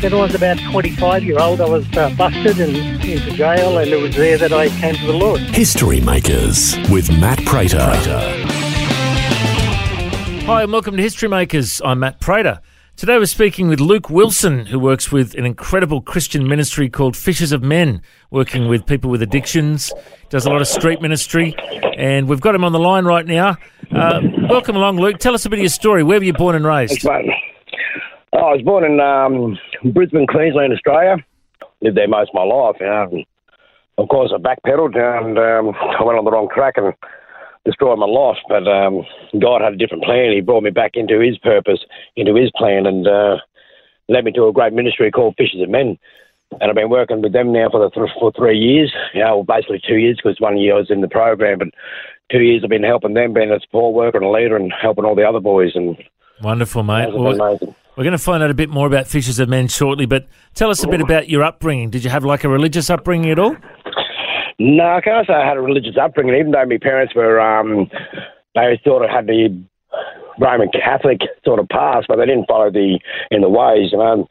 When I was about 25 year old, I was uh, busted and into jail, and it was there that I came to the Lord. History Makers with Matt Prater. Hi, and welcome to History Makers. I'm Matt Prater. Today we're speaking with Luke Wilson, who works with an incredible Christian ministry called Fishers of Men, working with people with addictions, does a lot of street ministry, and we've got him on the line right now. Uh, welcome along, Luke. Tell us a bit of your story. Where were you born and raised? Thanks, mate. I was born in um, Brisbane, Queensland, Australia. Lived there most of my life. You know. Of course, I backpedaled and um, I went on the wrong track and destroyed my life. But um, God had a different plan. He brought me back into His purpose, into His plan, and uh, led me to a great ministry called Fishers of Men. And I've been working with them now for the th- for three years. You know, well, basically two years because one year I was in the program, but two years I've been helping them, being a support worker and a leader, and helping all the other boys. And Wonderful, mate. it's amazing. We're going to find out a bit more about Fishers of Men shortly, but tell us a bit about your upbringing. Did you have like a religious upbringing at all? No, I can't say I had a religious upbringing, even though my parents were, um, they sort of had the Roman Catholic sort of past, but they didn't follow the in the ways. And I'm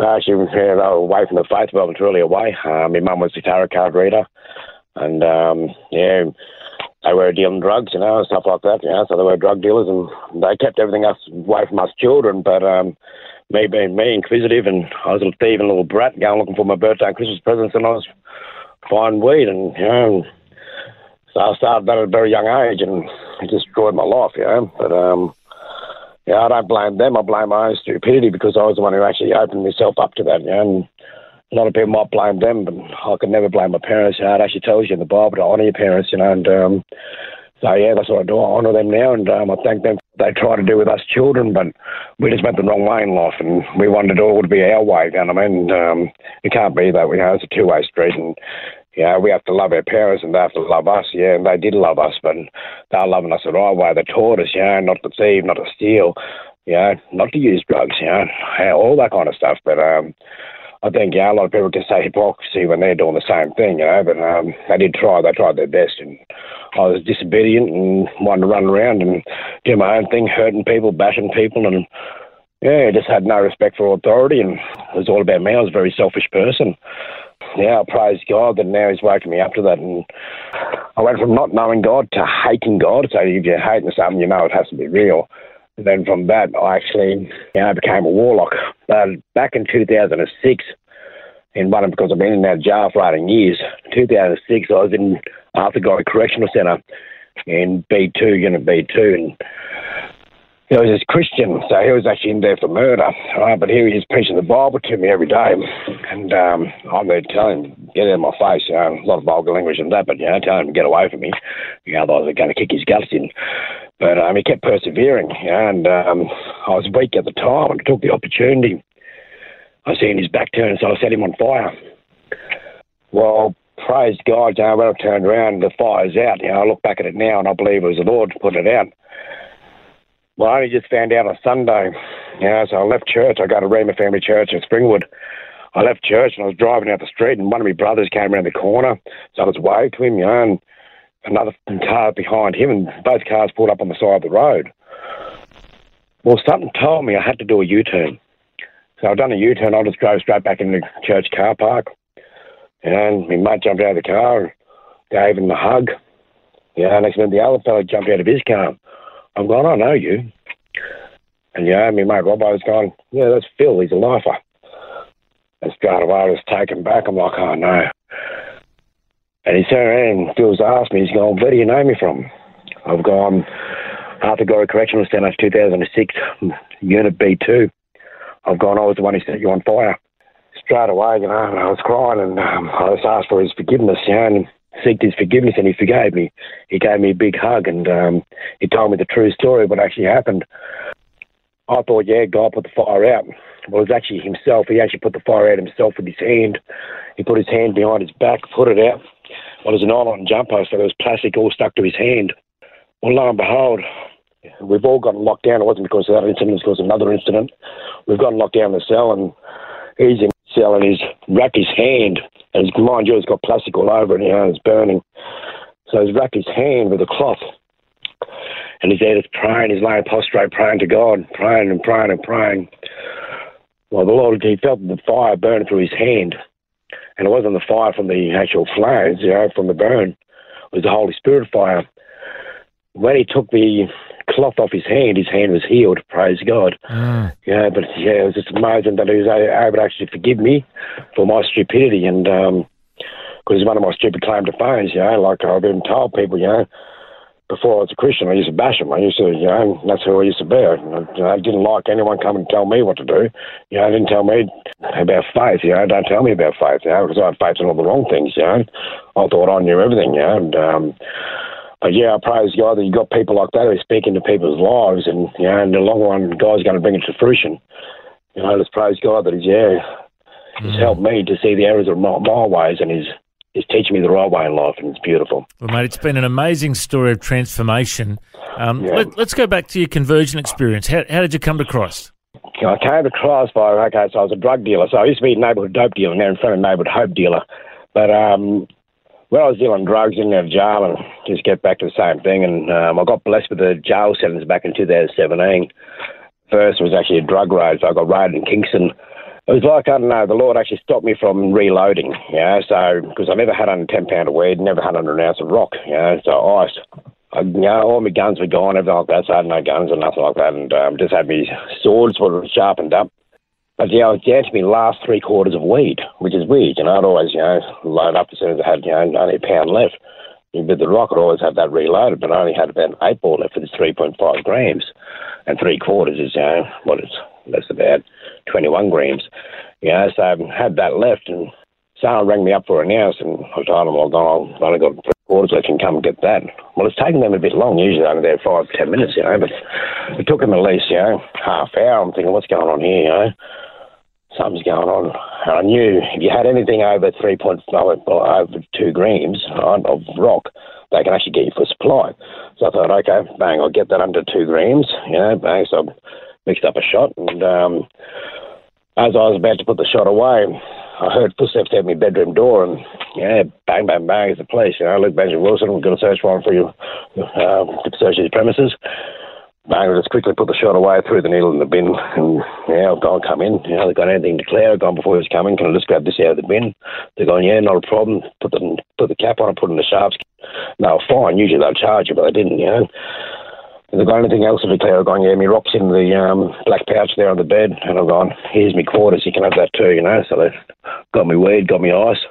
actually you know, they were away from the faith, but I was really away. Uh, my mum was a tarot card reader, and um, yeah, they were dealing drugs, you know, and stuff like that. You know, so they were drug dealers, and they kept everything else away from us children. But um, me being me, inquisitive, and I was a thieving little brat, going looking for my birthday and Christmas presents, and I was finding weed, and you know. So I started that at a very young age, and it destroyed my life, you know. But um, yeah, I don't blame them. I blame my own stupidity because I was the one who actually opened myself up to that. You know? And a lot of people might blame them, but I could never blame my parents. You know, it actually tells you in the Bible to honour your parents, you know. And um, so yeah, that's what I do. I honour them now, and um, I thank them. They try to do with us children, but we just went the wrong way in life, and we wanted it all to be our way. You know what I mean? Um, it can't be that. You know, it's a two-way street, and yeah, we have to love our parents and they have to love us, yeah, and they did love us, but they're loving us the right way. They taught us, you know, not to thieve, not to steal, you know, not to use drugs, you know, all that kind of stuff. But um, I think, yeah, a lot of people can say hypocrisy when they're doing the same thing, you know, but um, they did try, they tried their best, and I was disobedient and wanted to run around and do my own thing, hurting people, bashing people, and yeah, just had no respect for authority, and it was all about me. I was a very selfish person yeah, I praise God that now He's woken me up to that. And I went from not knowing God to hating God. So if you're hating something, you know it has to be real. And then from that, I actually you know, became a warlock. But back in 2006, in one of, because I've been in that jail for 18 years, 2006, I was in Arthur Gorrie Correctional Centre in B2, Unit B2. And he was Christian, so he was actually in there for murder. Right? But here he is preaching the Bible to me every day, and um, I'm there telling him, get out of my face. You know, a lot of vulgar language and that, but you know, telling him to get away from me. You know, otherwise I'm going to kick his guts in. But um, he kept persevering, you know, and um, I was weak at the time, and took the opportunity. I seen his back turn, so I set him on fire. Well, praise God, you know, when I turned around, the fire's out. You know, I look back at it now, and I believe it was the Lord to put it out. Well, I only just found out on Sunday. You know, so I left church. I go to Rhema Family Church in Springwood. I left church and I was driving out the street, and one of my brothers came around the corner. So I was waved to him, you know, and another car behind him, and both cars pulled up on the side of the road. Well, something told me I had to do a U turn. So I've done a U turn. I just drove straight back into the church car park. And my mate jumped out of the car, gave him a hug. Yeah, next minute the other fellow jumped out of his car. I'm going, I know you. And yeah, my mate Robbo was going, yeah, that's Phil. He's a lifer. And straight away I was taken back. I'm like, oh no. And he turned around and Phil's asked me, he's going, where do you know me from? I've gone Arthur Gorrie Correctional Centre 2006, Unit B2. I've gone, I was the one who set you on fire. Straight away, you know, and I was crying and um, I just asked for his forgiveness, you know, and seeked his forgiveness and he forgave me. He gave me a big hug and um, he told me the true story of what actually happened. I thought, yeah, God put the fire out. Well, it was actually himself. He actually put the fire out himself with his hand. He put his hand behind his back, put it out. Well, it was an nylon jumper, so there was plastic all stuck to his hand. Well, lo and behold, we've all gotten locked down. It wasn't because of that incident, it was because of another incident. We've gotten locked down in the cell, and he's in the cell, and he's wrapped his hand. And he's, mind you, it's got plastic all over it, you know, it's burning. So he's wrapped his hand with a cloth. And he's there just praying, he's laying prostrate, praying to God, praying and praying and praying. Well, the Lord, he felt the fire burn through his hand. And it wasn't the fire from the actual flames, you know, from the burn. It was the Holy Spirit fire. When he took the cloth off his hand, his hand was healed, praise God. Mm. Yeah, but yeah, it was just amazing that he was able to actually forgive me for my stupidity and, um, because it's one of my stupid claim to fame, you know, like I've been told people, you know, before I was a Christian, I used to bash them. I used to, you know, that's who I used to be. I, I didn't like anyone coming and tell me what to do. You know, didn't tell me about faith. You know, don't tell me about faith. You know, because I had faith in all the wrong things. You know, I thought I knew everything. You know, and um, but yeah, I praise God that you've got people like that who speak into people's lives, and you know, in the long run, God's going to bring it to fruition. You know, let's praise God that He's yeah, He's helped me to see the errors of my, my ways, and He's He's teaching me the right way in life, and it's beautiful. Well, mate, it's been an amazing story of transformation. Um, Yeah. let, us go back to your conversion experience. How, how did you come to Christ? I came across by okay, so I was a drug dealer. So I used to be a neighbourhood dope dealer, now in front of neighbourhood hope dealer. But um, when I was dealing drugs in of jail and just get back to the same thing, and um, I got blessed with a jail sentence back in 2017. First was actually a drug raid, so I got raided in Kingston. It was like I don't know. The Lord actually stopped me from reloading, you know. So because I never had under ten pound of weed, never had under an ounce of rock, you know. So I, you know, all my guns were gone, everything like that. So I had no guns and nothing like that, and um, just had me swords were sharpened up. But yeah, I was down to my last three quarters of weed, which is weird, you know. I'd always, you know, load up as soon as I had, you know, only a pound left. With the rock, I'd always have that reloaded, but I only had about an eight ball left for this 3.5 grams. And three quarters is, you know, what is, that's about 21 grams. You know, so I had that left, and someone rang me up for an ounce, and I told them, no, I've only got three quarters left, and come and get that. Well, it's taken them a bit long, usually only there five, ten minutes, you know, but it took them at least, you know, half hour. I'm thinking, what's going on here, you know? Something's going on. And I knew if you had anything over 3.5, over 2 grams of rock, they can actually get you for supply. So I thought, okay, bang, I'll get that under 2 grams, you know, bang. So I mixed up a shot. And um, as I was about to put the shot away, I heard footsteps at my bedroom door, and yeah, bang, bang, bang, it's the police. You know, Luke Benjamin Wilson, we're going to search warrant for you, uh, to search his premises. I just quickly put the shot away, threw the needle in the bin, and yeah, I've gone, come in. You know, they've got anything to declare. Gone before he was coming. Can I just grab this out of the bin? They're going, yeah, not a problem. Put the put the cap on it, put in the shafts. No, fine. Usually they'll charge you, but they didn't. You know. Have they got anything else to declare? I've gone, yeah, me rock's in the um, black pouch there on the bed. And I've gone, here's me quarters, you can have that too, you know. So they got me weed, got me ice.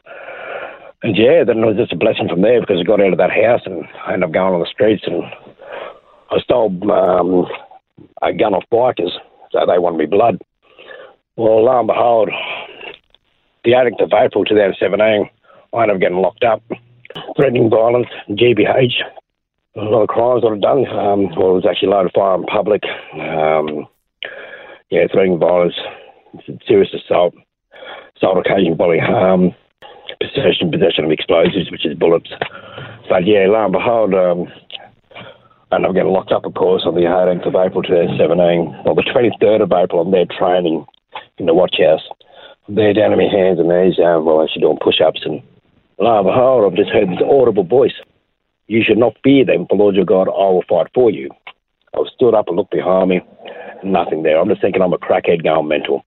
And yeah, then it was just a blessing from there because I got out of that house and I ended up going on the streets and I stole um, a gun off bikers, so they wanted me blood. Well, lo and behold, the 18th of April 2017, I ended up getting locked up. Threatening violence, GBH, a lot of crimes I've done. Um, well, it was actually loaded fire in public. Um, yeah, threatening violence, serious assault, assault occasioning bodily harm, possession, possession of explosives, which is bullets. But yeah, lo and behold, um, I ended up getting locked up, of course, on the 18th of April 2017. Well, the 23rd of April, I'm there training in the watch house. I'm there down on my hands and knees, um, well, actually doing push-ups, and lo and behold, I've just heard this audible voice. You should not fear them, for Lord your God, I will fight for you. I stood up and looked behind me, nothing there. I'm just thinking I'm a crackhead going mental.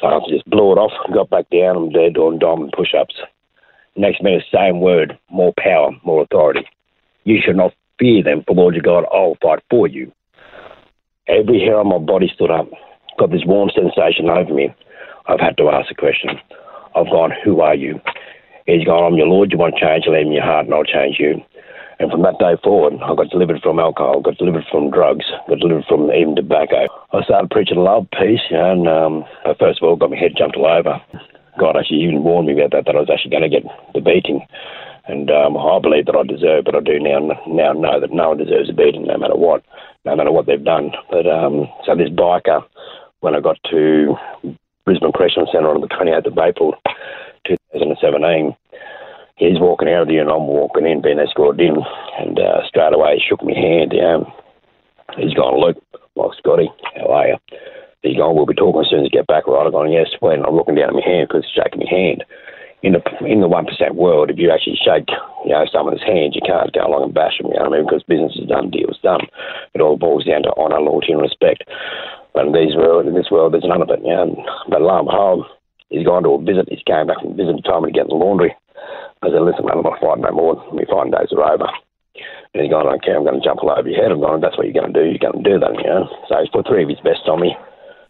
So I just blew it off, got back down, I'm there doing diamond push-ups. Next minute, same word, more power, more authority. You should not fear them, for Lord your God, I'll fight for you. Every hair on my body stood up, got this warm sensation over me. I've had to ask a question. I've gone, who are you? He's gone, I'm your Lord, you want change, leave me your heart and I'll change you. And from that day forward, I got delivered from alcohol, got delivered from drugs, got delivered from even tobacco. I started preaching love, peace, and um, first of all, got my head jumped all over. God actually even warned me about that, that I was actually going to get the beating. And um, I believe that I deserve, but I do now now know that no one deserves a beating, no matter what, no matter what they've done. But um, so this biker, when I got to Brisbane Correctional Centre on the 28th of April 2017, he's walking out of the and I'm walking in, being escorted in, and uh, straight away he shook my hand. Yeah, he's gone, Luke, like Scotty, how are you? He's gone, we'll be talking as soon as you get back, right? I'm going, yes, when I'm looking down at my hand because he's shaking my hand. In the in the one percent world, if you actually shake, you know, someone's hand, you can't go along and bash them. You know what I mean? Because business is done, deals done. It all boils down to honour, loyalty, and respect. But in these world, in this world, there's none of it. You know? But lo and behold, he's gone to a visit. He's came back from visit, told me to get the laundry. I said, listen, man, I'm not fighting no more. My five days are over. And he's going, okay, I'm going to jump all over your head. I'm going, that's what you're going to do. You're going to do that, you know. So he's put three of his best on me.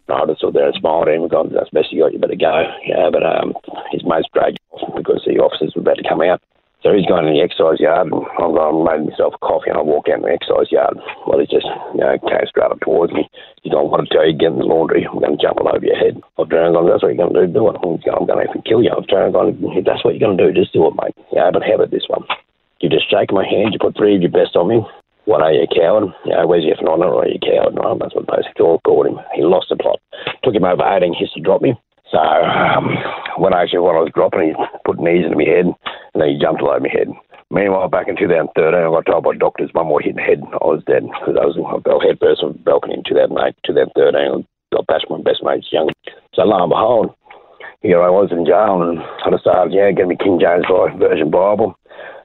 I just stood there and smiled at him and gone, that's best you got, you better go. Yeah, but um, his mate's dragged because the officers were about to come out. So he's going in the exercise yard, and I'm going, made myself a coffee, and I walk out in the exercise yard. Well, he just, you know, came straight up towards me. He's going, what to tell you, get in the laundry. I'm going to jump all over your head. I've turned gone, that's what you're going to do, do it. He's going, I'm going to even kill you. I've turned gone, if that's what you're going to do, just do it, mate. Yeah, but how about this one? You just shake my hand, you put three of your best on me. What are you, a coward? You know, where's your honor, or are you a coward? No, that's what basically all called him. He lost the plot. Took him over 18 hits to drop me. So um, when I actually when I was dropping, he put knees into my head, and then he jumped all over my head. Meanwhile, back in 2013, I got told by doctors one more hit in the head, I was dead I was fell head first on the balcony in 2008, 2013. I got bashed my best mate's young. So lo and behold, here I was in jail, and I decided, yeah, give me King James Version Bible.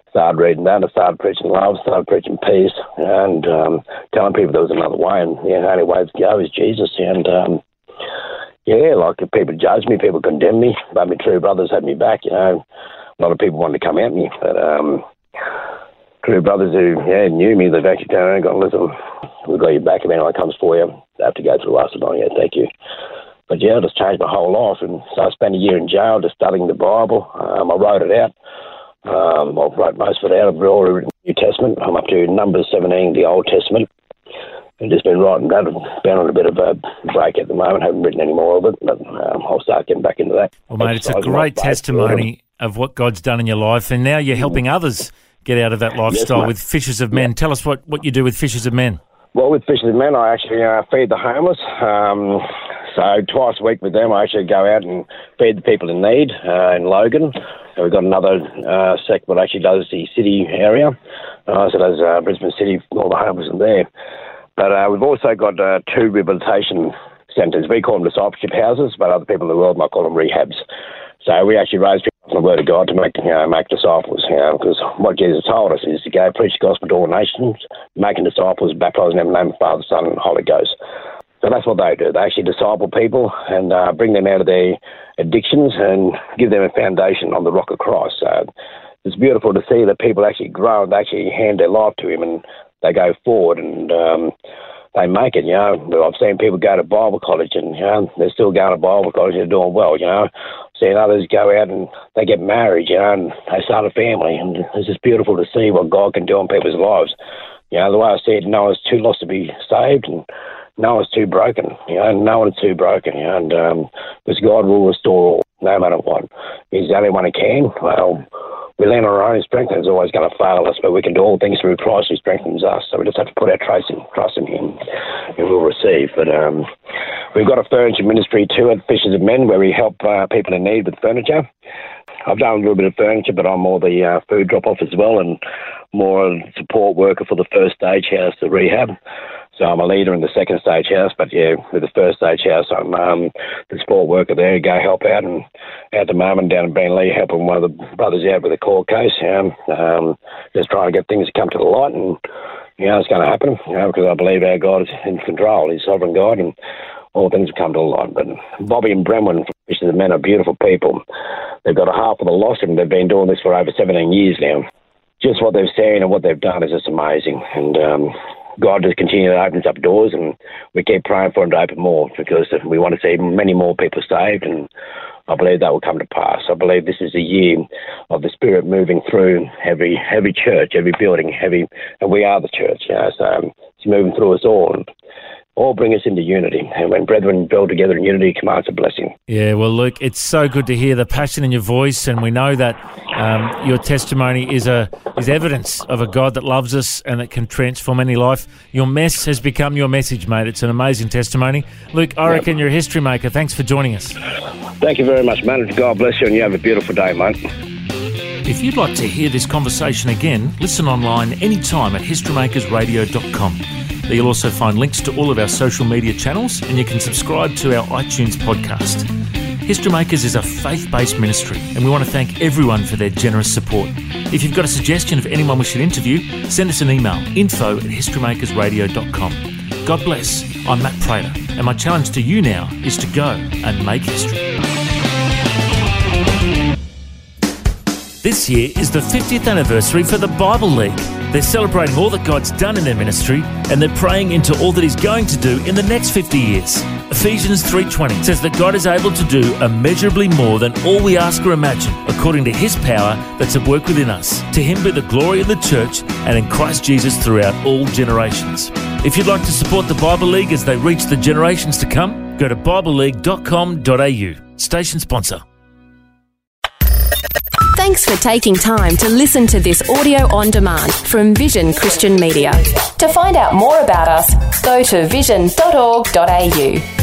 Started reading that. I started preaching love, started preaching peace, and um, telling people there was another way, and the only way to go is Jesus. And um, yeah, like if people judge me, people condemn me, but my true brothers had me back. You know, a lot of people wanted to come at me, but um, true brothers who yeah knew me, they've actually turned around and gone, listen, we've got your back. If anyone comes for you, they have to go through us. And oh, yeah, thank you. But yeah, it just changed my whole life. And so I spent a year in jail just studying the Bible. Um, I wrote it out. Um, I wrote most of it out. I've already written the New Testament. I'm up to Numbers 17, the Old Testament. I've just been writing that. I've been on a bit of a break at the moment. haven't written any more of it, but um, I'll start getting back into that. Well, mate, it's a great testimony of what God's done in your life, and now you're helping others get out of that lifestyle yes, with Fishers of Men. Tell us what, what you do with Fishers of Men. Well, with Fishers of Men, I actually uh, feed the homeless. Um, so twice a week with them, I actually go out and feed the people in need uh, in Logan. And we've got another uh, sect that actually does the city area. Uh, so does uh, Brisbane City, all the homeless in there. But uh, we've also got uh, two rehabilitation centres. We call them discipleship houses, but other people in the world might call them rehabs. So we actually raise people from the Word of God to make you know, make disciples. You know, because what Jesus told us is to go preach the gospel to all nations, making disciples, baptizing them in the name of the Father, Son, and Holy Ghost. So that's what they do. They actually disciple people and uh, bring them out of their addictions and give them a foundation on the rock of Christ. So it's beautiful to see that people actually grow and they actually hand their life to Him and they go forward and um, they make it. You know, I've seen people go to Bible college and you know they're still going to Bible college and they're doing well. You know, seen others go out and they get married. You know, and they start a family, and it's just beautiful to see what God can do in people's lives. You know, the way I see it, no one's too lost to be saved, and no one's too broken. You know, no one's too broken. You know, and um, because God will restore all, no matter what. He's the only one who can. Well we lean on our own strength and it's always going to fail us, but we can do all things through Christ who strengthens us. So we just have to put our trust in, trust in Him and we'll receive. But um, we've got a furniture ministry too at Fishers of Men where we help uh, people in need with furniture. I've done a little bit of furniture, but I'm more the uh, food drop off as well and more a support worker for the first stage house, the rehab. So I'm a leader in the second stage house, but yeah, with the first stage house, I'm um, the sport worker there. Go help out, and at the moment down in Beenleigh, helping one of the brothers out with a court case. Yeah, um, just trying to get things to come to the light, and you know it's going to happen. You know, because I believe our God is in control. He's sovereign God, and all things will come to the light. But Bobby and Brenwan, which the men are beautiful people. They've got a half of the loss, and they've been doing this for over 17 years now. Just what they've seen and what they've done is just amazing, and. Um, God just continually opens up doors, and we keep praying for Him to open more because we want to see many more people saved. And I believe that will come to pass. I believe this is a year of the Spirit moving through every every church, every building, every, and we are the church. You know, so um, it's moving through us all. And all bring us into unity. And when brethren build together in unity, commands a blessing. Yeah, well, Luke, it's so good to hear the passion in your voice, and we know that um, your testimony is a is evidence of a God that loves us and that can transform any life. Your mess has become your message, mate. It's an amazing testimony. Luke, I reckon you're a history maker. Thanks for joining us. Thank you very much, man. God bless you, and you have a beautiful day, mate. If you'd like to hear this conversation again, listen online anytime at historymakersradio.com. There you'll also find links to all of our social media channels and you can subscribe to our iTunes podcast. History Makers is a faith based ministry and we want to thank everyone for their generous support. If you've got a suggestion of anyone we should interview, send us an email info at historymakersradio.com. God bless. I'm Matt Prater and my challenge to you now is to go and make history. This year is the 50th anniversary for the Bible League. They're celebrating all that God's done in their ministry and they're praying into all that he's going to do in the next 50 years. Ephesians 3:20 says that God is able to do immeasurably more than all we ask or imagine according to his power that's at work within us. To him be the glory of the church and in Christ Jesus throughout all generations. If you'd like to support the Bible League as they reach the generations to come, go to bibleleague.com.au. Station sponsor. Thanks for taking time to listen to this audio on demand from Vision Christian Media. To find out more about us, go to vision.org.au.